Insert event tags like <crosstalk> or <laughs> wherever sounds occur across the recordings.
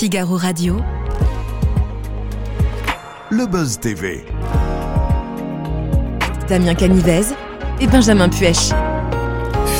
Figaro Radio. Le Buzz TV. Damien Canivez et Benjamin Puech.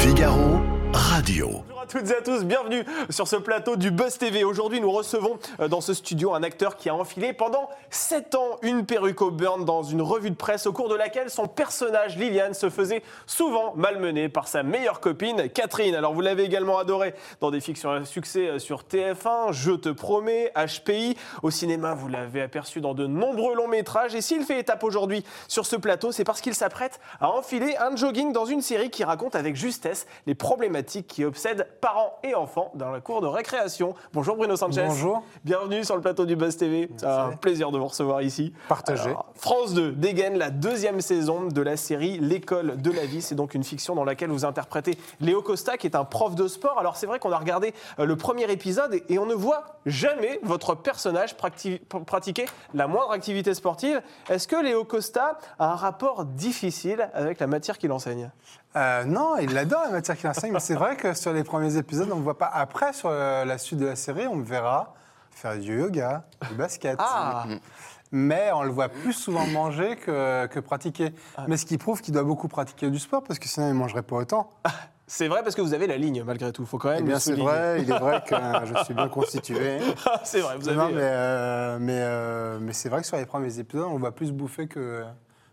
Figaro Radio. Toutes et à tous, bienvenue sur ce plateau du Buzz TV. Aujourd'hui, nous recevons euh, dans ce studio un acteur qui a enfilé pendant 7 ans une perruque au burn dans une revue de presse au cours de laquelle son personnage Liliane se faisait souvent malmener par sa meilleure copine Catherine. Alors vous l'avez également adoré dans des fictions à succès euh, sur TF1, Je te promets, HPI. Au cinéma, vous l'avez aperçu dans de nombreux longs métrages. Et s'il fait étape aujourd'hui sur ce plateau, c'est parce qu'il s'apprête à enfiler un jogging dans une série qui raconte avec justesse les problématiques qui obsèdent parents et enfants dans la cour de récréation. Bonjour Bruno Sanchez. Bonjour. Bienvenue sur le plateau du Buzz TV. C'est un plaisir de vous recevoir ici. Partagé. Alors, France 2 dégaine la deuxième saison de la série L'école de la vie. C'est donc une fiction dans laquelle vous interprétez Léo Costa, qui est un prof de sport. Alors c'est vrai qu'on a regardé euh, le premier épisode et, on ne voit jamais votre personnage pratiquer la moindre activité sportive. Est-ce que Léo Costa a un rapport difficile avec la matière qu'il enseigne? Euh, non, il adore la matière qu'il enseigne, mais c'est vrai que sur les premiers épisodes, on ne voit pas. Après, sur euh, la suite de la série, on me verra faire du yoga, du basket. Ah Mais on le voit plus souvent manger que, que pratiquer. Mais ce qui prouve qu'il doit beaucoup pratiquer du sport, parce que sinon il ne mangerait pas autant. <laughs> C'est vrai parce que vous avez la ligne malgré tout. faut quand même Eh bien, c'est vrai, il est vrai <laughs> que je suis bien constitué. c'est vrai, vous avez. Non, mais, euh, mais, euh, mais c'est vrai que sur les premiers épisodes, on voit plus bouffer que,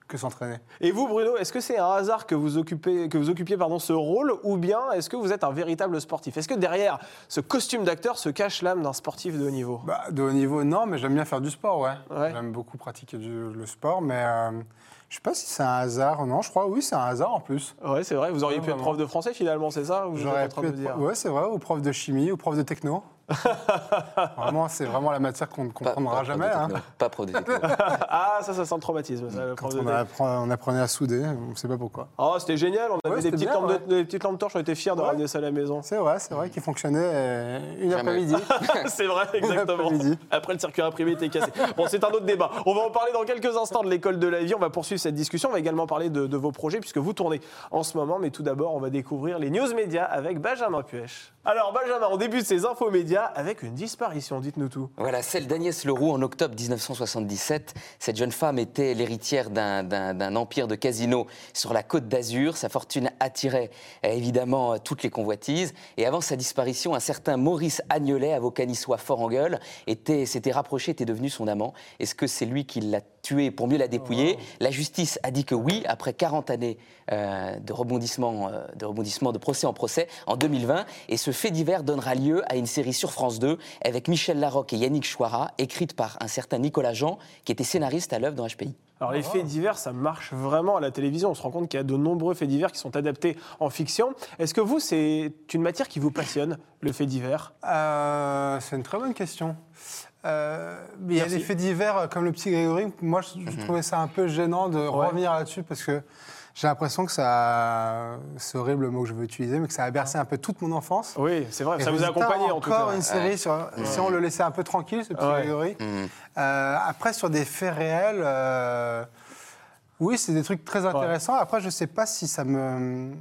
que s'entraîner. Et vous, Bruno, est-ce que c'est un hasard que vous, occupez, que vous occupiez pardon, ce rôle ou bien est-ce que vous êtes un véritable sportif? Est-ce que derrière ce costume d'acteur se cache l'âme d'un sportif de haut niveau? Bah, de haut niveau, non, mais j'aime bien faire du sport, ouais. Ouais. J'aime beaucoup pratiquer du- le sport, mais euh, je sais pas si c'est un hasard. Non, je crois, oui, c'est un hasard en plus. Ouais, c'est vrai, vous auriez Ouais, pu être prof de français finalement, c'est ça J'aurais pu être, dire? ouais, c'est vrai, ou prof de chimie, ou prof de techno. <laughs> vraiment, c'est vraiment la matière qu'on ne comprendra pas jamais. hein. Pas pro. <laughs> Ah, ça, ça sent le traumatisme. Ça, Quand on, apprend- on apprenait à souder, on ne sait pas pourquoi. Oh, c'était génial, on avait Ouais, des, petites bien, lampes de- des petites lampes torches, on était fiers de Ouais. ramener ça à la maison. C'est vrai, c'est vrai qu'il fonctionnait euh, une après-midi. <laughs> c'est vrai, exactement. Après, le circuit imprimé était cassé. Bon, c'est un autre débat. On va en parler dans quelques instants de l'école de la vie. On va poursuivre cette discussion. On va également parler de, de vos projets, puisque vous tournez en ce moment. Mais tout d'abord, on va découvrir les news médias avec Benjamin Puech. Alors, Benjamin, on débute ces infos médias avec une disparition. Dites-nous tout. Voilà, celle d'Agnès Leroux en octobre 1977. Cette jeune femme était l'héritière d'un- empire de casinos sur la côte d'Azur. Sa fortune attirait euh, évidemment euh, toutes les convoitises. Et avant sa disparition, un certain Maurice Agnolet, avocat niçois fort en gueule, était- s'était rapproché, était devenu son amant. Est-ce que c'est lui qui l'a tuée pour mieux la dépouiller La justice a dit que oui, après 40 années euh, de rebondissement, euh, de rebondissement de procès en procès, en 2020. Et ce fait divers donnera lieu à une série sur France 2 avec Michel Larocque et Yannick Chouara, écrite par un certain Nicolas Jean, qui était scénariste à l'œuvre dans HPI. Alors, les faits divers, ça marche vraiment à la télévision. On se rend compte qu'il y a de nombreux faits divers qui sont adaptés en fiction. Est-ce que vous, c'est une matière qui vous passionne, le fait divers? Euh, c'est une très bonne question. Euh, mais il y a des faits divers euh, comme le petit Grégory. Moi, je, je trouvais ça un peu gênant de revenir là-dessus parce que j'ai l'impression que ça. C'est horrible le mot que je veux utiliser, mais que ça a bercé un peu toute mon enfance. Oui, c'est vrai. Et ça vous a accompagné en tout cas. Encore une série sur. Si on le laissait un peu tranquille, ce petit. Grégory. Euh, après, sur des faits réels. euh, Oui, c'est des trucs très intéressants. Après, je ne sais pas si ça me,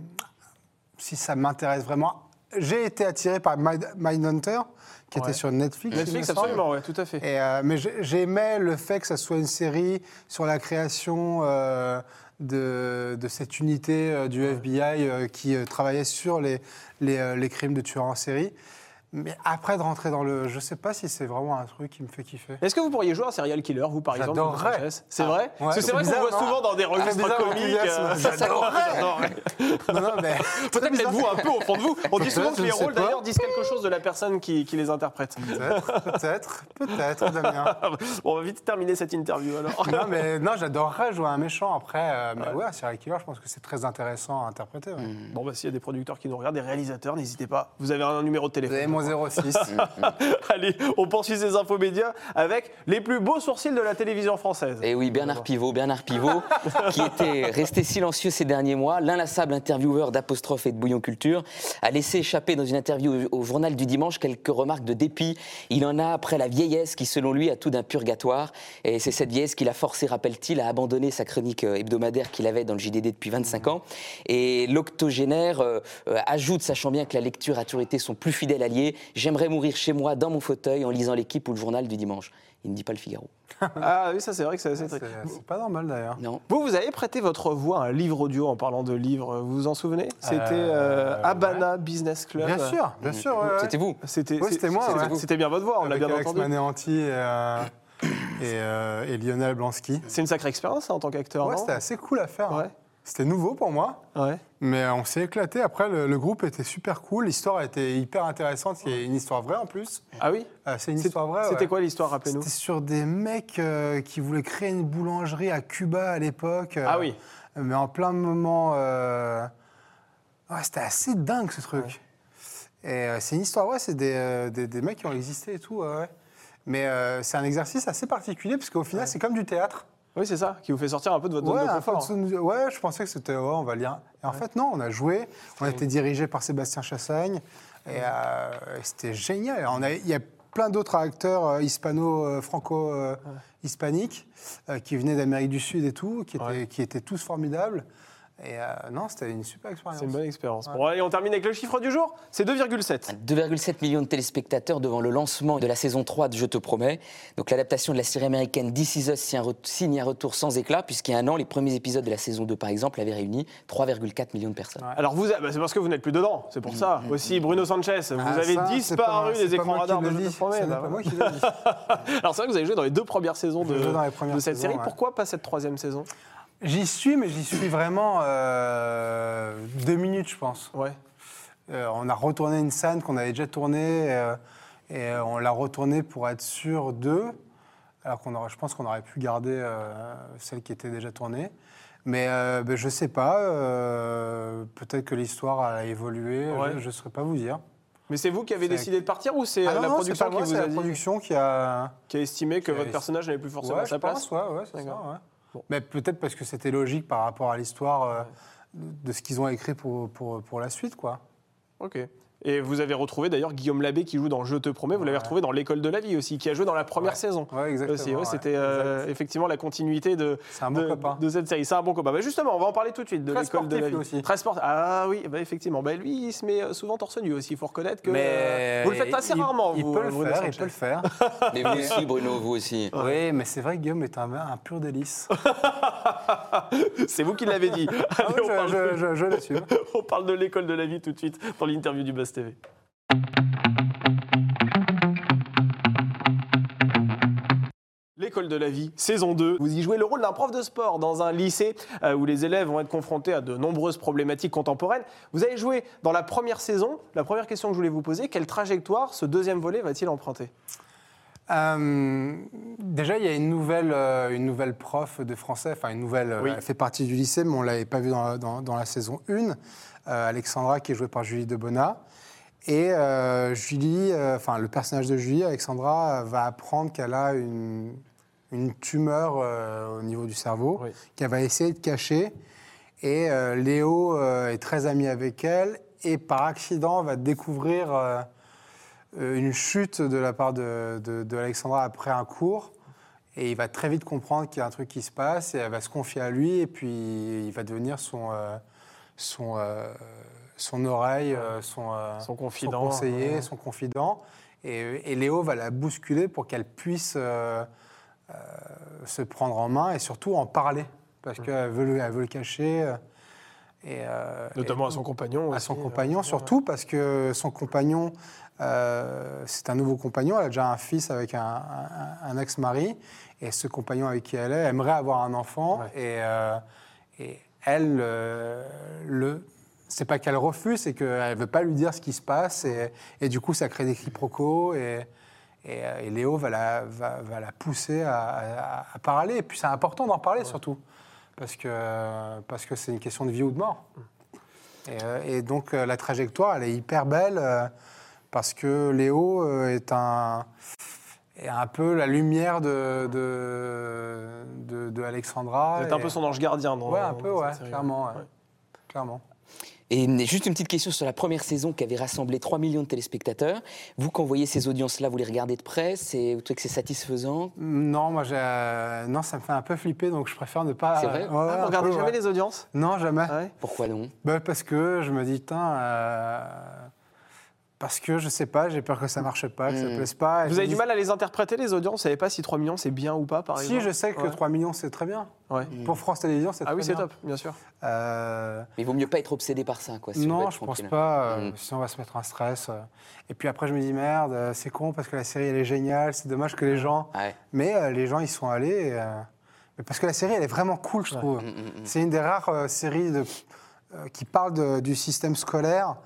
si ça m'intéresse vraiment. J'ai été attiré par Mind- Mindhunter, qui Ouais. était sur Netflix. Netflix, absolument, oui, tout à fait. Et, euh, mais j'ai- j'aimais le fait que ça soit une série sur la création euh, de, de cette unité euh, du FBI qui travaillait sur les, les, les crimes de tueurs en série. Mais après de rentrer dans le... Je sais pas si c'est vraiment un truc qui me fait kiffer. Est-ce que vous pourriez jouer un serial killer, vous, par exemple J'adorerais. C'est Ah, vrai ouais. Parce que c'est vrai qu'on voit souvent dans des registres bizarre, comiques. euh, <laughs> J'adorerais. Non, non, mais... <laughs> Peut-être l'êtes-vous un peu au fond de vous. On dit souvent que les rôles, d'ailleurs, disent quelque chose de la personne qui, qui les interprète. Peut-être, peut-être, peut-être, Damien. <laughs> Bon, on va vite terminer cette interview alors. Non, mais non, j'adorerais jouer un méchant après. euh, mais ouais, un serial killer, je pense que c'est très intéressant à interpréter. ouais. Bon, bah, s'il y a des producteurs qui nous regardent, des réalisateurs, n'hésitez pas. Vous avez un numéro de téléphone. Avez mon 06. Allez, on poursuit ces infos médias avec les plus beaux sourcils de la télévision française. Et oui, Bernard Pivot, Bernard Pivot, qui était resté silencieux ces derniers mois, l'inlassable intervieweur d'apostrophe et de bouillon culture, a laissé échapper dans une interview au, journal du dimanche quelques remarques de dépit. Il en a après la vieillesse qui, selon lui, a tout d'un purgatoire. Et c'est cette vieillesse qui l'a forcé, rappelle-t-il, à abandonner sa chronique euh, hebdomadaire qu'il avait dans le JDD depuis 25 ans. Et l'octogénaire euh, euh, ajoute, sachant bien que la lecture a toujours été son plus fidèle allié, j'aimerais mourir chez moi dans mon fauteuil en lisant l'équipe ou le journal du dimanche. Il ne dit pas le Figaro. <laughs> Ah oui, ça c'est vrai que c'est assez C'est triste. c'est pas normal d'ailleurs. Non. Vous, vous avez prêté votre voix à un livre audio en parlant de livres, vous vous en souvenez? C'était euh, Euh, Habana Business Club. Bien sûr, bien sûr. ouais, ouais. C'était vous C'était Oui, c'était moi, c'était- bien votre voix, on l'a Avec bien Alex entendu. Manéanti et, euh, et, euh, et Lionel Blansky. C'est une sacrée expérience hein, en tant qu'acteur, Ouais, c'était assez cool à faire. hein. C'était nouveau pour moi, Ouais. mais on s'est éclaté. Après, le, le groupe était super cool. L'histoire était hyper intéressante. Il y a une histoire vraie en plus. Ah oui? Euh, c'est une histoire vraie. C'était ouais. quoi l'histoire, rappelez-nous? C'était sur des mecs euh, qui voulaient créer une boulangerie à Cuba à l'époque. euh, Ah oui. Mais en plein moment. ouais, c'était assez dingue ce truc. Et c'est une histoire, ouais, c'est des, des, des mecs qui ont existé et tout. Mais c'est un exercice assez particulier parce qu'au final, c'est comme du théâtre. Oui, c'est ça, qui vous fait sortir un peu de votre Ouais, zone de peu de confort. zone- ouais, je pensais que c'était, ouais, on va lire. Et en fait, non, on a joué. On a été dirigé par Sébastien Chassagne. Et euh, c'était génial. On a- Il y a plein d'autres acteurs euh, hispano-franco-hispaniques euh, qui venaient d'Amérique du Sud et tout, qui étaient, qui étaient tous formidables. Et euh, non, c'était une super expérience. C'est une bonne expérience. Bon, allez, on termine avec le chiffre du jour. C'est 2,7. 2,7 millions de téléspectateurs devant le lancement de la saison 3 de Je te promets. Donc l'adaptation de la série américaine This Is Us signe un retour sans éclat, puisqu'il y a un an, les premiers épisodes de la saison 2, par exemple, avaient réuni 3,4 millions de personnes. Alors, vous, bah, c'est parce que vous n'êtes plus dedans, c'est pour ça. Aussi, Bruno Sanchez, vous Ah, avez ça, c'est disparu pas- c'est des écrans radars de Je te promets. Ce n'est pas ouais. moi qui l'ai dit. <laughs> Alors, c'est vrai que vous avez joué dans les deux premières saisons de, J'ai joué dans les premières de cette saisons, série. ouais. Pourquoi pas cette troisième saison? J'y suis, mais j'y suis vraiment euh, deux minutes, je pense. Ouais. Euh, on a retourné une scène qu'on avait déjà tournée euh, et on l'a retournée pour être sûr d'eux. Alors qu'on je pense qu'on aurait pu garder celle qui était déjà tournée. Mais ben, je sais pas. Peut-être que l'histoire a évolué. Ouais. Je ne saurais pas vous dire. Mais c'est vous qui avez décidé de partir ou c'est Ah la production qui vous a la dit, production qui a. qui a estimé que votre personnage n'avait plus forcément Ouais, sa je place pense, ouais, ouais, c'est ça, D'accord. ouais. Mais peut-être parce que c'était logique par rapport à l'histoire euh, de ce qu'ils ont écrit pour, pour, pour la suite, quoi. Ok. Et vous avez retrouvé d'ailleurs Guillaume Labbé qui joue dans Je te promets, vous l'avez Ouais. retrouvé dans L'école de la vie aussi, qui a joué dans la première Ouais. saison. Ouais, exactement. Aussi, ouais, ouais, C'était euh, effectivement la continuité de, C'est un bon de, copain. de cette série. C'est un bon copain. Bah, justement, on va en parler tout de suite de l'école de la vie. aussi. Très sportif. Ah oui, bah, effectivement. Bah, lui, il se met euh, souvent torse nu aussi. Il faut reconnaître que Mais euh, vous le faites assez il- rarement. Il vous, peut le Bruno faire, il Sanchez. peut le faire. <laughs> Mais vous aussi, Bruno, vous aussi. Oui, mais c'est vrai que Guillaume est un, un pur délice. <laughs> C'est vous qui l'avez dit. Ah Allez, oui, on, je, parle, je- je- je l'assume. <laughs> on parle de l'école de la vie tout de suite dans l'interview du Buzz TV. L'école de la vie, saison 2. Vous y jouez le rôle d'un prof de sport dans un lycée euh, où les élèves vont être confrontés à de nombreuses problématiques contemporaines. Vous avez joué dans la première saison. La première question que je voulais vous poser, quelle trajectoire ce deuxième volet va-t-il emprunter? Euh, déjà, il y a une nouvelle, euh, une nouvelle prof de français, enfin une nouvelle, Oui. elle fait partie du lycée, mais on ne l'avait pas vue dans, la- dans- dans la saison 1, euh, Alexandra, qui est jouée par Julie Debona. Et euh, Julie, euh, enfin le personnage de Julie, Alexandra, euh, va apprendre qu'elle a une, une tumeur au niveau du cerveau, Oui. qu'elle va essayer de cacher. Et Léo est très ami avec elle, et par accident va découvrir une chute de la part de, de- de Alexandra après un cours. Et il va très vite comprendre qu'il y a un truc qui se passe, et elle va se confier à lui, et puis il va devenir son, euh, son, euh, son oreille, euh, son, euh, Son confident. conseiller, son confident. Et, et Léo va la bousculer pour qu'elle puisse se prendre en main et surtout en parler, parce qu'elle veut, elle veut le cacher. Et, Notamment et- à son compagnon. à son euh, compagnon, ouais. surtout parce que son compagnon, c'est un nouveau compagnon, elle a déjà un fils avec un, un- un ex-mari, et ce compagnon avec qui elle est aimerait avoir un enfant, Ouais. et, et elle, euh, le, c'est pas qu'elle refuse, c'est qu'elle veut pas lui dire ce qui se passe, et, et du coup ça crée des quiproquos, et, et, euh, et Léo va la, va, va la pousser à, à- à parler, et puis c'est important d'en parler surtout, parce que parce que c'est une question de vie ou de mort. Et, euh, et donc euh, la trajectoire, elle est hyper belle parce que Léo est un, est un peu la lumière de, de, de, de Alexandra. Êtes un peu son ange gardien. Dans, Ouais, un peu, ouais, clairement. ouais. Ouais. clairement. Et juste une petite question sur la première saison qui avait rassemblé 3 millions de téléspectateurs. Vous, quand vous voyez ces audiences-là, vous les regardez de près? C'est, Vous trouvez que c'est satisfaisant? Non, moi, j'ai, euh, non, ça me fait un peu flipper, donc je préfère ne pas. C'est vrai? Ouais, ouais, Ah, vous regardez peu, jamais ouais. les audiences? Non, jamais. Ouais. Pourquoi non? Bah, parce que je me dis, putain, euh, Parce que je sais pas, j'ai peur que ça marche pas, que ça Mm. plaise pas. Vous avez du mal à les interpréter, les audiences Vous savez pas si 3 millions c'est bien ou pas, par Si, exemple je sais que Ouais. 3 millions, c'est très bien. Ouais. Pour France Télévisions, c'est Ah très oui, c'est bien. top, bien sûr. Euh, Mais il vaut mieux pas être obsédé par ça, quoi. si on veut non, être je pense tranquille. pas. euh, Mm. Sinon, on va se mettre un stress. euh. Et puis après, je me dis merde, euh, c'est con parce que la série, elle est géniale. C'est dommage que les gens. Ouais. Mais euh, les gens, ils sont allés. euh, mais parce que la série, elle est vraiment cool, je trouve. Mm, mm, mm. C'est une des rares euh, séries de- euh, qui parle de- du système scolaire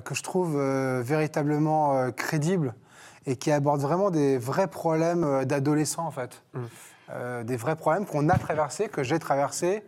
que je trouve euh, véritablement euh, crédible et qui aborde vraiment des vrais problèmes euh, d'adolescents, en fait. Euh, des vrais problèmes qu'on a traversés, que j'ai traversés,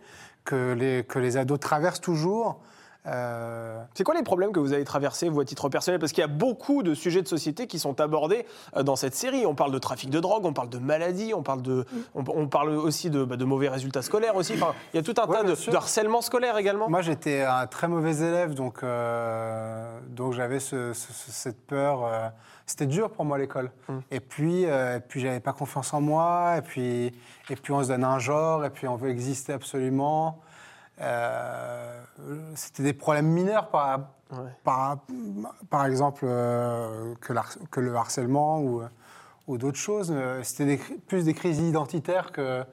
que les, que les ados traversent toujours. Euh, C'est quoi les problèmes que vous avez traversés, vous, à titre personnel? Parce qu'il y a beaucoup de sujets de société qui sont abordés euh, dans cette série. On parle de trafic de drogue, on parle de maladies, on parle, de, on, on parle aussi de, bah, de mauvais résultats scolaires aussi. Enfin, il y a tout un Ouais, tas de, harcèlement scolaire également. Moi, j'étais un très mauvais élève, donc, euh, donc j'avais ce- ce- ce- cette peur. euh, c'était dur pour moi l'école. Et puis, et puis j'avais pas confiance en moi. Et puis, et puis, on se donne un genre. Et puis, on veut exister absolument. Euh, c'était des problèmes mineurs par, Ouais. par, par exemple euh, que, le harcèlement ou, ou d'autres choses. Euh, C'était plus des crises identitaires que,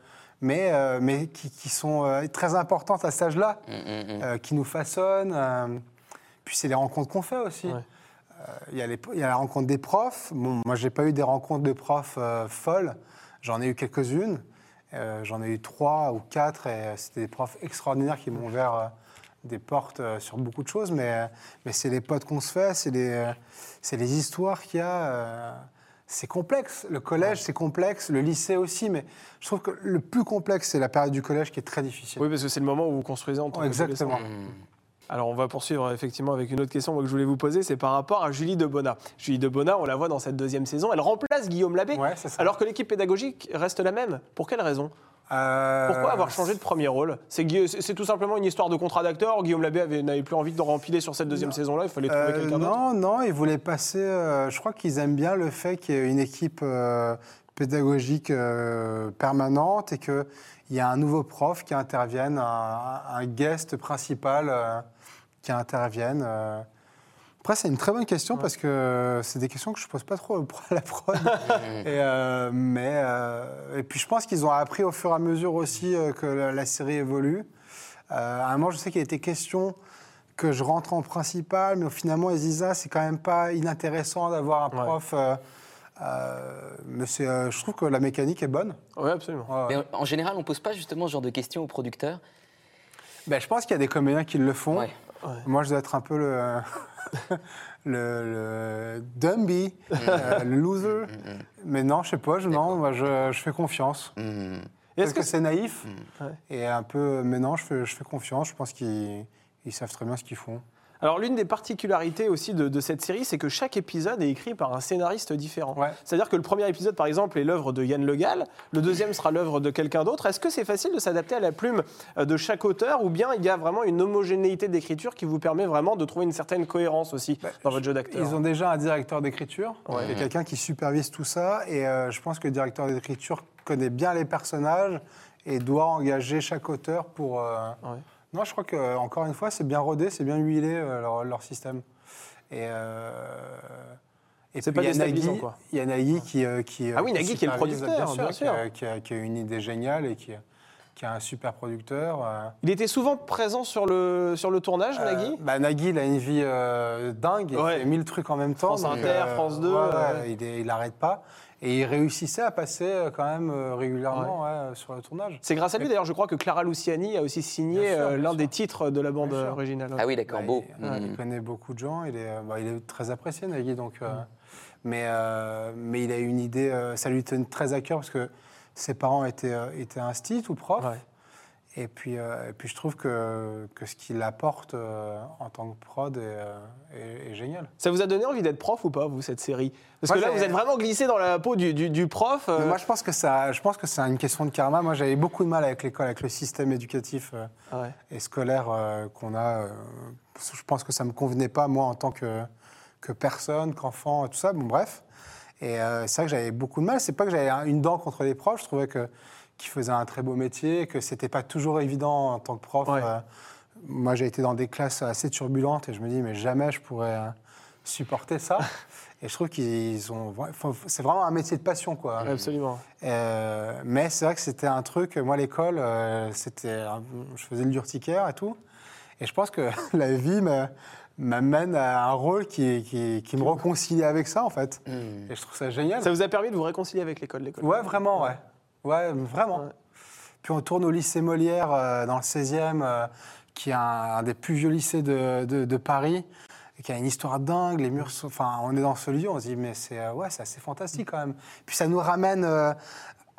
mais, euh, mais qui, qui sont euh, très importantes à cet âge-là, Mm, mm, mm. euh, qui nous façonnent. euh, puis c'est les rencontres qu'on fait aussi. Ouais. Euh, Il y, a les- il y a la rencontre des profs. Bon, moi, j'ai pas eu des rencontres de profs euh, folles. J'en ai eu quelques-unes. Euh, J'en ai eu trois ou quatre. Et c'était des profs extraordinaires qui m'ont ouvert euh, des portes euh, sur beaucoup de choses. Mais, mais c'est les potes qu'on se fait, c'est les, c'est les histoires qu'il y a. c'est complexe. Le collège, c'est complexe. Le lycée aussi. Mais je trouve que le plus complexe, c'est la période du collège qui est très difficile. Oui, parce que c'est le moment où vous construisez en tant qu'adolescent. Exactement. Alors on va poursuivre effectivement avec une autre question que je voulais vous poser, c'est par rapport à Julie Debona. Julie Debona, on la voit dans cette deuxième saison, elle remplace Guillaume Labbé, Ouais, alors que l'équipe pédagogique reste la même. Pour quelle raison? Euh, Pourquoi avoir changé de premier rôle? C'est tout simplement une histoire de contrat d'acteur. Guillaume Labbé avait- n'avait plus envie de rempiler sur cette deuxième saison-là, il fallait trouver Euh, quelqu'un d'autre. non, non, ils voulaient passer. euh, je crois qu'ils aiment bien le fait qu'il y ait une équipe pédagogique permanente et qu'il y a un nouveau prof qui intervienne, un, un guest principal qui intervienne. euh. Après, c'est une très bonne question parce que c'est des questions que je pose pas trop à la prod. <laughs> et, euh, mais, euh, et puis, je pense qu'ils ont appris au fur et à mesure aussi que la, la série évolue. Euh, à un moment, je sais qu'il a été question que je rentre en principal, mais finalement, ah, c'est quand même pas inintéressant d'avoir un Ouais. prof. euh, euh, mais euh, je trouve que la mécanique est bonne. Oui, absolument. Ouais, ouais. Mais en- en général, on pose pas justement ce genre de questions aux producteurs. Ben, je pense qu'il y a des comédiens qui le font. Ouais. Moi, je dois être un peu le, <laughs> le, le Dumby, <laughs> euh, le loser. Mais non, je sais pas, je, non, moi, je, je fais confiance. Mm. Est-ce que, que c'est naïf Ouais. Et un peu, mais non, je fais, je fais confiance. Je pense qu'ils ils savent très bien ce qu'ils font. Alors l'une des particularités aussi de, de cette série, c'est que chaque épisode est écrit par un scénariste différent. Ouais. C'est-à-dire que le premier épisode, par exemple, est l'œuvre de Yann Le Gall, le deuxième sera l'œuvre de quelqu'un d'autre. Est-ce que c'est facile de s'adapter à la plume euh, de chaque auteur, ou bien il y a vraiment une homogénéité d'écriture qui vous permet vraiment de trouver une certaine cohérence aussi dans votre jeu d'acteur? Ils ont déjà un directeur d'écriture, Ouais. a quelqu'un qui supervise tout ça, et euh, je pense que le directeur d'écriture connaît bien les personnages et doit engager chaque auteur pour. euh, Ouais. Non, je crois que encore une fois, c'est bien rodé, c'est bien huilé euh, leur, leur système. Et, euh, et C'est pas il y a Nagui- quoi. Il y a Nagui qui, euh, qui Ah oui, Nagui qui est le producteur, bien qui sûr. a- Qui, a, qui a une idée géniale et qui, qui a un super producteur. Il était souvent présent sur le, sur le tournage, Nagui? bah, Nagui, il a une vie dingue. Il Ouais. fait mille trucs en même temps. France donc, Inter, France 2, ouais, est- il n'arrête pas. Et il réussissait à passer euh, quand même euh, régulièrement ouais, sur le tournage. C'est grâce à lui, d'ailleurs, je crois que Clara Luciani a aussi signé euh, l'un des titres de la bande originale. Ah oui, d'accord, Bah, beau. Il, Mm. il connaît beaucoup de gens. Il est, bah, il est très apprécié, Nagui. Donc, euh, mais, euh, mais il a une idée. euh, ça lui tenait très à cœur parce que ses parents étaient, euh, étaient instit ou profs. Ouais. Et puis, euh, et puis je trouve que, que ce qu'il apporte euh, en tant que prod est, euh, est- est génial. Ça vous a donné envie d'être prof ou pas, vous, cette série? Parce Moi, que là, vous êtes vraiment glissé dans la peau du, du- du prof. moi, je pense que ça, je pense que c'est une question de karma. Moi, j'avais beaucoup de mal avec l'école, avec le système éducatif ouais. et scolaire qu'on a. je pense que ça me convenait pas moi en tant que que personne, qu'enfant, tout ça. Bon, bref. Et c'est vrai que j'avais beaucoup de mal. C'est pas que j'avais une dent contre les profs. Je trouvais que qu'ils faisaient un très beau métier, que c'était pas toujours évident en tant que prof. Ouais. Euh, moi, j'ai été dans des classes assez turbulentes et je me dis mais jamais je pourrais euh, supporter ça. <laughs> Et je trouve qu'ils ont. C'est vraiment un métier de passion, quoi. Absolument. Euh, mais c'est vrai que c'était un truc. Moi, l'école, c'était. Je faisais le l'urticaire et tout. Et je pense que <laughs> la vie me- m'amène à un rôle qui, qui, qui me réconcilie avec ça, en fait. Hmm. Et je trouve ça génial. Ça vous a permis de vous réconcilier avec l'école, l'école? Ouais, vraiment, ouais. Ouais, vraiment. Ouais. Puis on tourne au lycée Molière euh, dans le 16e, euh, qui est un, un des plus vieux lycées de, de- de Paris, et qui a une histoire dingue. Les murs sont. Enfin, on est dans ce lieu, on se dit, mais c'est euh, ouais, c'est assez fantastique quand même. Puis ça nous ramène. euh,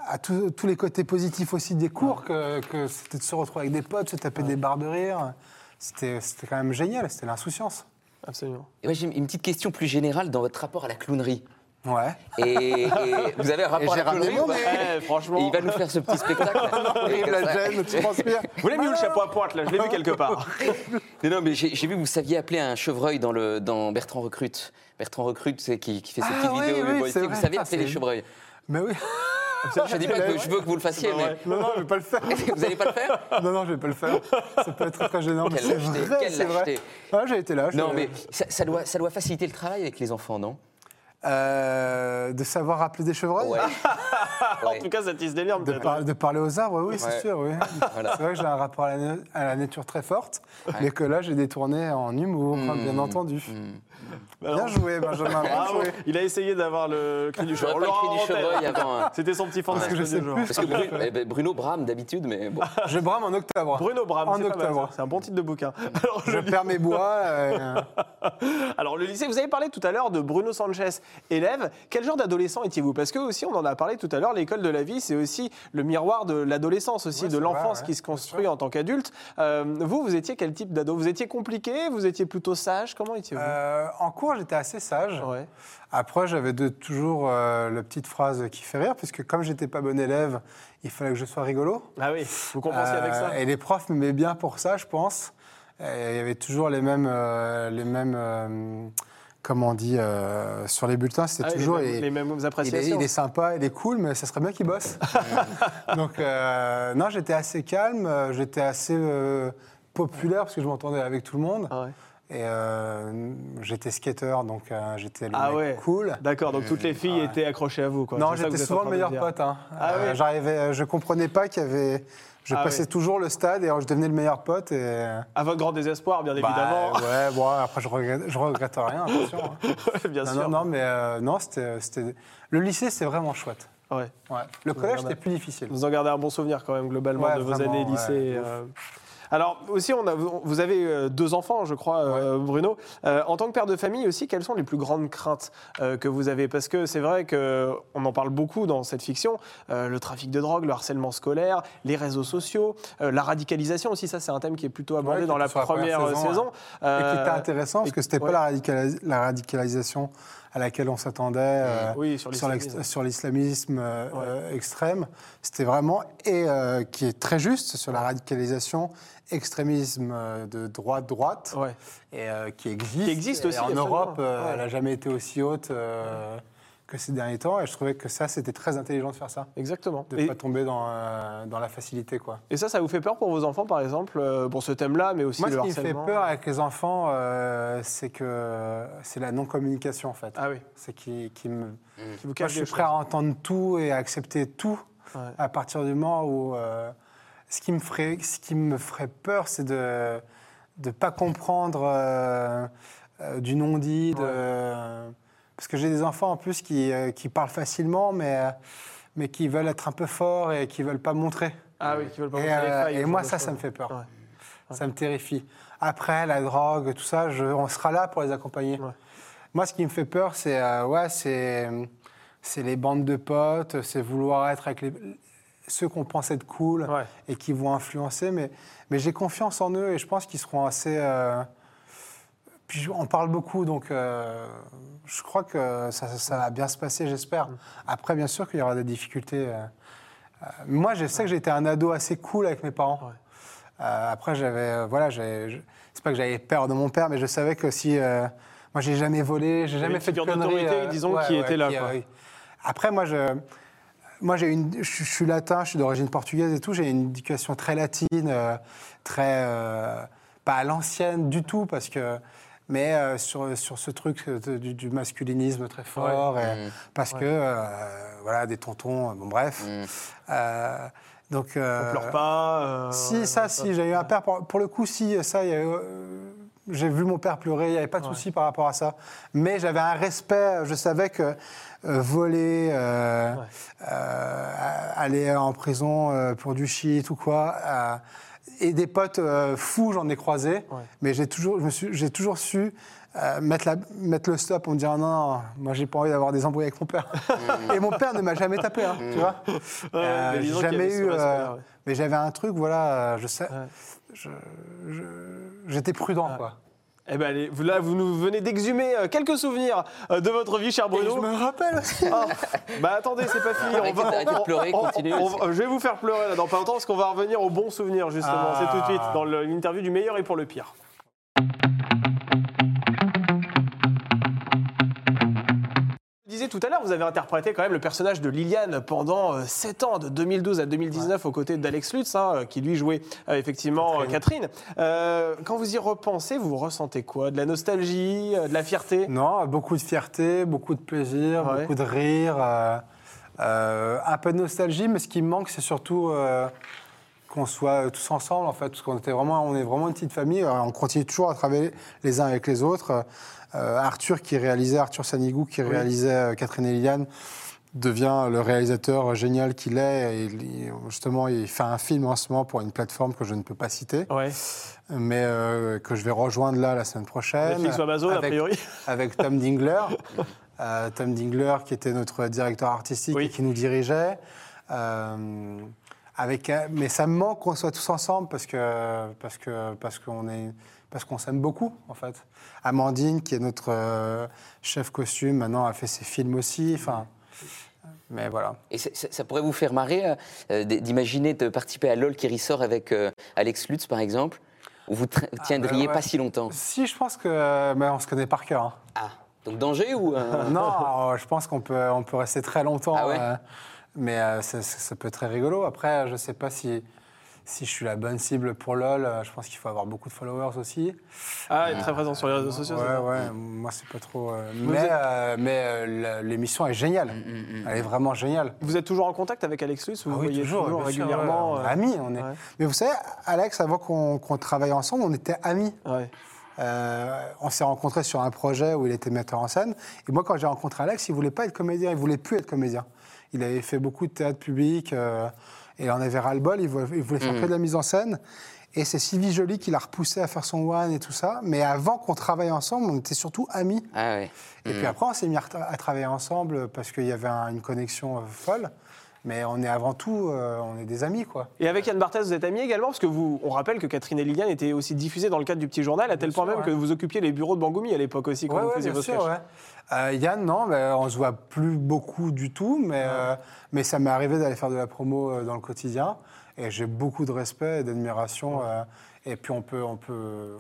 à tous tous les côtés positifs aussi des cours, que, que c'était de se retrouver avec des potes, se taper des barres de rire. C'était c'était quand même génial, c'était l'insouciance. Absolument. Et moi, j'ai une petite question plus générale dans votre rapport à la clownerie. Ouais. Et, et vous avez un rapport à la ramené clownerie mon ou pas Eh, franchement. Et il va nous faire ce petit spectacle. <laughs> La gêne, tu transpires. Vous l'avez mis où le chapeau à pointe, là Je l'ai vu quelque part. <laughs> Mais non, mais j'ai j'ai vu que vous saviez appeler un chevreuil dans, le, dans Bertrand Recrute. Bertrand Recrute, c'est qui, qui fait ces Ah petites oui, vidéos oui, humoristiques. c'est Vous vrai. savez Ah, appeler les c'est- chevreuils. Mais oui. <laughs> Je dis pas que je veux que vous le fassiez, mais Non, non, je vais pas le faire. vous n'allez pas le faire Non, non, je vais pas le faire. Ça peut être très gênant. mais Quelle c'est lâcheté, vrai, quelle c'est vrai. lâcheté. Ah, j'ai été là. je- Non, mais ça, ça doit, ça doit faciliter le travail avec les enfants, non? Euh, de savoir appeler des chevreuils Ouais. <laughs> En tout cas, ça tisse des liens, de, par- de parler aux arbres, oui, c'est Ouais. sûr. Oui. <laughs> Voilà. C'est vrai que j'ai un rapport à la, na- à la nature très forte, mais que là, j'ai détourné en humour, hein, bien entendu. Alors, Bien joué, Benjamin. Bien bravo. joué. Il a essayé d'avoir le cri du chevreuil. avant. hein. C'était son petit fantasme que je sais du jour. plus. Parce que Bruno, eh ben, Bruno brame d'habitude, mais bon. <laughs> Je brame en octobre. Bruno Bram, En c'est pas mal, octobre. ça. c'est un bon titre de bouquin. Alors, Je le, perds mes bois. euh, <laughs> alors, le lycée, vous avez parlé tout à l'heure de Bruno Sanchez, élève. Quel genre d'adolescent étiez-vous Parce que aussi, on en a parlé tout à l'heure, l'école de la vie, c'est aussi le miroir de l'adolescence, aussi Ouais, de c'est l'enfance vrai, ouais, qui se construit en tant qu'adulte. Euh, vous, vous étiez quel type d'ado? Vous étiez compliqué? Vous étiez plutôt sage? Comment étiez-vous? Euh, en cours, j'étais assez sage. Ouais. Après, j'avais toujours euh, la petite phrase qui fait rire, puisque comme j'étais pas bon élève, il fallait que je sois rigolo. Ah oui, vous compensiez avec ça Euh, Et les profs m'aimaient bien pour ça, je pense. Et il y avait toujours les mêmes, euh, les mêmes euh, comment on dit, euh, sur les bulletins, c'était Ah toujours. les, mêmes, les mêmes il est, appréciations. il est sympa, il est cool, mais ça serait bien qu'il bosse. <laughs> Donc, euh, non, j'étais assez calme, euh, j'étais assez euh, populaire parce que je m'entendais avec tout le monde. Ah ouais. Et euh, j'étais skater, donc euh, j'étais le Ah mec ouais. cool. D'accord, donc toutes les filles étaient accrochées à vous. Quoi. Non, j'étais souvent le meilleur pote. hein. Ah Euh, oui. J'arrivais, je comprenais pas qu'il y avait. Je Ah passais toujours le stade et je devenais le meilleur pote. Et... À votre grand désespoir, bien Bah, évidemment. ouais, bon, après je regrette, je regrette rien, attention. hein. <laughs> bien non, sûr. non, non, mais euh, non, c'était, le lycée, c'est vraiment chouette. Ouais. Ouais. Le collège, c'était plus difficile. Vous en gardez un bon souvenir quand même globalement Ouais, de vos vraiment, années ouais, lycée. Alors aussi, on a, vous avez euh, deux enfants, je crois, euh, Bruno. Euh, en tant que père de famille aussi, quelles sont les plus grandes craintes euh, que vous avez? Parce que c'est vrai qu'on en parle beaucoup dans cette fiction, euh, le trafic de drogue, le harcèlement scolaire, les réseaux sociaux, la radicalisation aussi, ça c'est un thème qui est plutôt abordé Ouais, dans la première, saison. Et qui était intéressant parce et- que c'était ouais. pas la radicalisation à laquelle on s'attendait euh, Oui, sur l'islamisme. euh, euh, extrême. C'était vraiment, et qui est très juste sur la radicalisation, extrémisme de droite-droite, Ouais. et qui existe. Qui existe Et aussi, En absolument. Europe, Ouais. elle n'a jamais été aussi haute que ces derniers temps, et je trouvais que ça, c'était très intelligent de faire ça. Exactement. De ne Et- pas tomber dans, euh, dans la facilité, quoi. Et ça, ça vous fait peur pour vos enfants, par exemple, euh, pour ce thème-là, mais aussi Moi, le ce qui me fait harcèlement peur avec les enfants, euh, c'est que c'est la non-communication, en fait. Ah oui, C'est qui, qui me. qui vous Moi, cache je suis prêt choses. à entendre tout et à accepter tout Ouais. à partir du moment où. euh, ce, qui me ferait, ce qui me ferait peur, c'est de ne pas comprendre euh, euh, du non-dit. de- Parce que j'ai des enfants en plus qui, euh, qui parlent facilement, mais, euh, mais qui veulent être un peu forts et qui ne veulent pas montrer. Ah oui, qui veulent pas Et, montrer les euh, failles, et moi, ça, ça me fait peur. Ouais. Ça me terrifie. Après, la drogue, tout ça, je- on sera là pour les accompagner. Ouais. Moi, ce qui me fait peur, c'est ouais, c'est c'est les bandes de potes, c'est vouloir être avec les, ceux qu'on pense être cool et qui vont influencer. Mais, mais j'ai confiance en eux et je pense qu'ils seront assez. Puis on parle beaucoup, donc euh, je crois que ça, ça va bien se passer, j'espère. Mm. Après, bien sûr qu'il y aura des difficultés. euh, euh, moi, je sais que j'étais un ado assez cool avec mes parents. Ouais. Après, j'avais, voilà, c'est pas que j'avais peur de mon père, mais je savais que si, moi, j'ai jamais volé, j'ai jamais fait de conneries. disons, qui était là, qui, quoi. oui. Après, moi, je, moi, j'ai une, je, je suis latin, je suis d'origine portugaise et tout. J'ai une éducation très latine, très, pas à l'ancienne du tout, parce que, mais euh, sur, sur ce truc de- du, du masculinisme très fort, et- Mm. parce que, euh, voilà, des tontons, euh, bon, bref. Mm. Euh, donc, euh, On pleure pas. euh, Si, ça, si, j'ai eu un père, pour, pour le coup, si, ça, il y a eu, euh, j'ai vu mon père pleurer, il n'y avait pas de souci par rapport à ça. Mais j'avais un respect, je savais que euh, voler, euh, Ouais. euh, aller en prison euh, pour du shit ou quoi, euh, et des potes euh, fous, j'en ai croisé, Ouais. mais j'ai toujours, j'ai toujours su euh, mettre, la- mettre le stop, on me dire non, non, moi j'ai pas envie d'avoir des embrouilles avec mon père. <laughs> et mon père ne m'a jamais tapé, hein, tu vois. Euh, mais jamais eu. euh, ouais. Mais j'avais un truc, voilà, je sais. Ouais. je- je- J'étais prudent, quoi. Eh ben, allez, vous- là, vous nous venez d'exhumer euh, quelques souvenirs euh, de votre vie, cher Bruno. rappelle aussi. Ah, bah attendez, c'est pas fini. Arrêtez- arrêtez de pleurer, on- continuez. on- on- je vais vous faire pleurer là dans pas longtemps parce qu'on va revenir aux bons souvenirs justement. Ah. C'est tout de suite dans l'interview du meilleur et pour le pire. Je disais tout à l'heure, vous avez interprété quand même le personnage de Liliane pendant 7 ans, de 2012 à 2019, aux côtés d'Alex Lutz, hein, euh, qui lui jouait euh, effectivement euh, Catherine. Euh, quand vous y repensez, vous ressentez quoi? De la nostalgie, euh, de la fierté? Non, beaucoup de fierté, beaucoup de plaisir, Ouais. beaucoup de rire, euh, euh, un peu de nostalgie, mais ce qui me manque, c'est surtout euh, qu'on soit tous ensemble, en fait, parce qu'on était vraiment, on est vraiment une petite famille. euh, On continue toujours à travailler les uns avec les autres. Euh, Arthur qui réalisait, Arthur Sanigou qui réalisait euh, Catherine et Liliane devient le réalisateur génial qu'il est. Et il- justement, il fait un film en ce moment pour une plateforme que je ne peux pas citer, Ouais. mais euh, que je vais rejoindre là la semaine prochaine. Netflix a avec- priori. avec Tom <laughs> Dingler. Euh, Tom Dingler, qui était notre directeur artistique Oui. et qui nous dirigeait. Euh, avec, euh, mais ça me manque qu'on soit tous ensemble parce que parce que parce qu'on est parce qu'on s'aime beaucoup en fait. Amandine, qui est notre euh, chef costume, maintenant a fait ses films aussi. Enfin, mais voilà. Et ça, pourrait vous faire marrer euh, d'imaginer de participer à LOL qui ressort avec euh, Alex Lutz, par exemple, où vous tra- tiendriez ouais. pas si longtemps? Si, je pense que on se connaît par cœur. hein. Ah, donc danger ou... <laughs> Non, je pense qu'on peut, on peut rester très longtemps. Ah ouais? Mais euh, ça, peut être très rigolo. Après, je ne sais pas si, si je suis la bonne cible pour LoL. Euh, Je pense qu'il faut avoir beaucoup de followers aussi. Ah, il est très présent sur les réseaux sociaux. Ouais, ça ouais, moi, c'est pas trop. euh, mais êtes- euh, mais euh, l'émission est géniale. Elle est vraiment géniale. Vous êtes toujours en contact avec Alex Lutz Vous Ah vous oui, voyez toujours, toujours sûr, régulièrement ouais, on est euh, amis. On est... ouais. Mais vous savez, Alex, avant qu'on qu'on travaille ensemble, on était amis. ouais. Euh, on s'est rencontrés sur un projet où il était metteur en scène. Et moi, quand j'ai rencontré Alex, il voulait pas être comédien, il voulait plus être comédien. Il avait fait beaucoup de théâtre public euh, et il en avait ras-le-bol. Il voulait, il voulait faire que de la mise en scène. Et c'est Sylvie Joly qui l'a repoussé à faire son one et tout ça. Mais avant qu'on travaille ensemble, on était surtout amis. Ah. Et puis après, on s'est mis à, tra- à travailler ensemble parce qu'il y avait un- une connexion euh, folle. Mais on est avant tout, euh, on est des amis, quoi. Et avec Yann Barthès, vous êtes amis également Parce que vous, on rappelle que Catherine et Liliane étaient aussi diffusées dans le cadre du Petit Journal, à tel point sûr, même ouais. que vous occupiez les bureaux de Bangoumi à l'époque aussi, quand Ouais, vous ouais, faisiez vos sûr. Euh, Yann, non, mais on se voit plus beaucoup du tout, mais, euh, mais ça m'est arrivé d'aller faire de la promo euh, dans le quotidien. Et j'ai beaucoup de respect et d'admiration. euh, et puis on peut, on peut,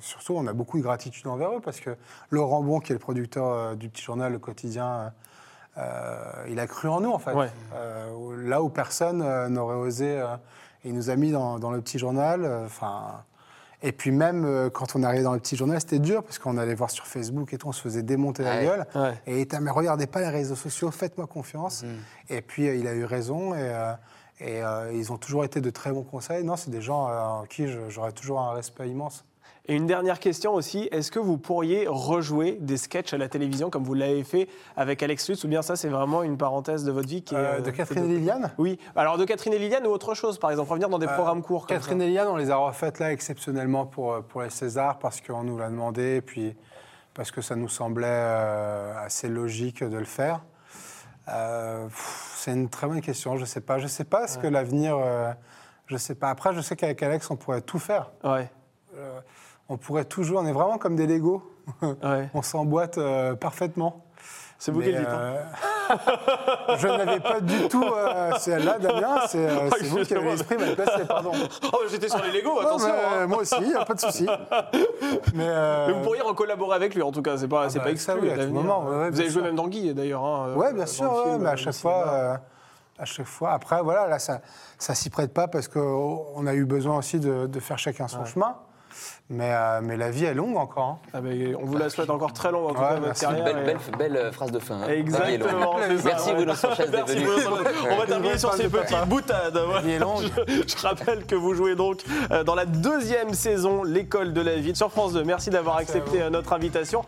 surtout, on a beaucoup de gratitude envers eux parce que Laurent Bon, qui est le producteur euh, du petit journal Le Quotidien, euh, il a cru en nous en fait. Ouais. Euh, là où personne euh, n'aurait osé, euh, il nous a mis dans, dans le petit journal. euh, Enfin. et puis même euh, quand on arrivait dans le petit journal, c'était dur parce qu'on allait voir sur Facebook et tout, on se faisait démonter la Ouais. gueule. Ouais. Et il était, mais regardez pas les réseaux sociaux, faites-moi confiance. Et puis euh, il a eu raison et, euh, et euh, ils ont toujours été de très bons conseils. Non, c'est des gens euh, en qui j'aurais toujours un respect immense. Et une dernière question aussi, est-ce que vous pourriez rejouer des sketchs à la télévision comme vous l'avez fait avec Alex Lutz Ou bien ça, c'est vraiment une parenthèse de votre vie qui est, Euh, euh, de Catherine et Liliane? Oui, alors de Catherine et Liliane ou autre chose, par exemple, revenir dans des Euh, programmes courts. comme Catherine ça. et Liliane, on les a refaites là exceptionnellement pour, pour les Césars parce qu'on nous l'a demandé et puis parce que ça nous semblait euh, assez logique de le faire. C'est une très bonne question, je sais pas. Je sais pas ce que l'avenir. je sais pas. Après, je sais qu'avec Alex, on pourrait tout faire. Ouais, on pourrait toujours. On est vraiment comme des Legos. ouais. <laughs> on s'emboîte euh, parfaitement. C'est vous qui le dites. hein. <laughs> je n'avais pas du tout. euh, c'est là, Damien, c'est euh, vous qui avez l'esprit mal placé, pardon. Oh, j'étais sur les Lego, Non, attention. mais, hein. Moi aussi, pas de souci. <laughs> Mais, euh, Mais vous pourriez en collaborer avec lui, en tout cas, c'est pas, c'est bah, pas ça, exclu. oui, à tout moment, ouais, vous avez joué sûr. même dans Guy, d'ailleurs. Hein, euh, bien sûr, ouais, mais à chaque fois, à chaque fois. Après, voilà, là, ça, ça s'y prête pas parce qu'on a eu besoin aussi de, de faire chacun son chemin. Mais, euh, mais la vie est longue encore. hein. Ah ben, on vous la souhaite encore très longue en tout Ouais, cas, votre merci. carrière. Belle, et- belle, belle, euh, phrase de fin. hein. Est. Exactement. ça, Merci. Bruno Sanchez, d'être venu. <laughs> On va terminer sur ces petites boutades. La voilà. vie est longue. <laughs> Je rappelle que vous jouez donc euh, dans la deuxième saison L'école de la vie sur France 2. Merci d'avoir accepté notre invitation.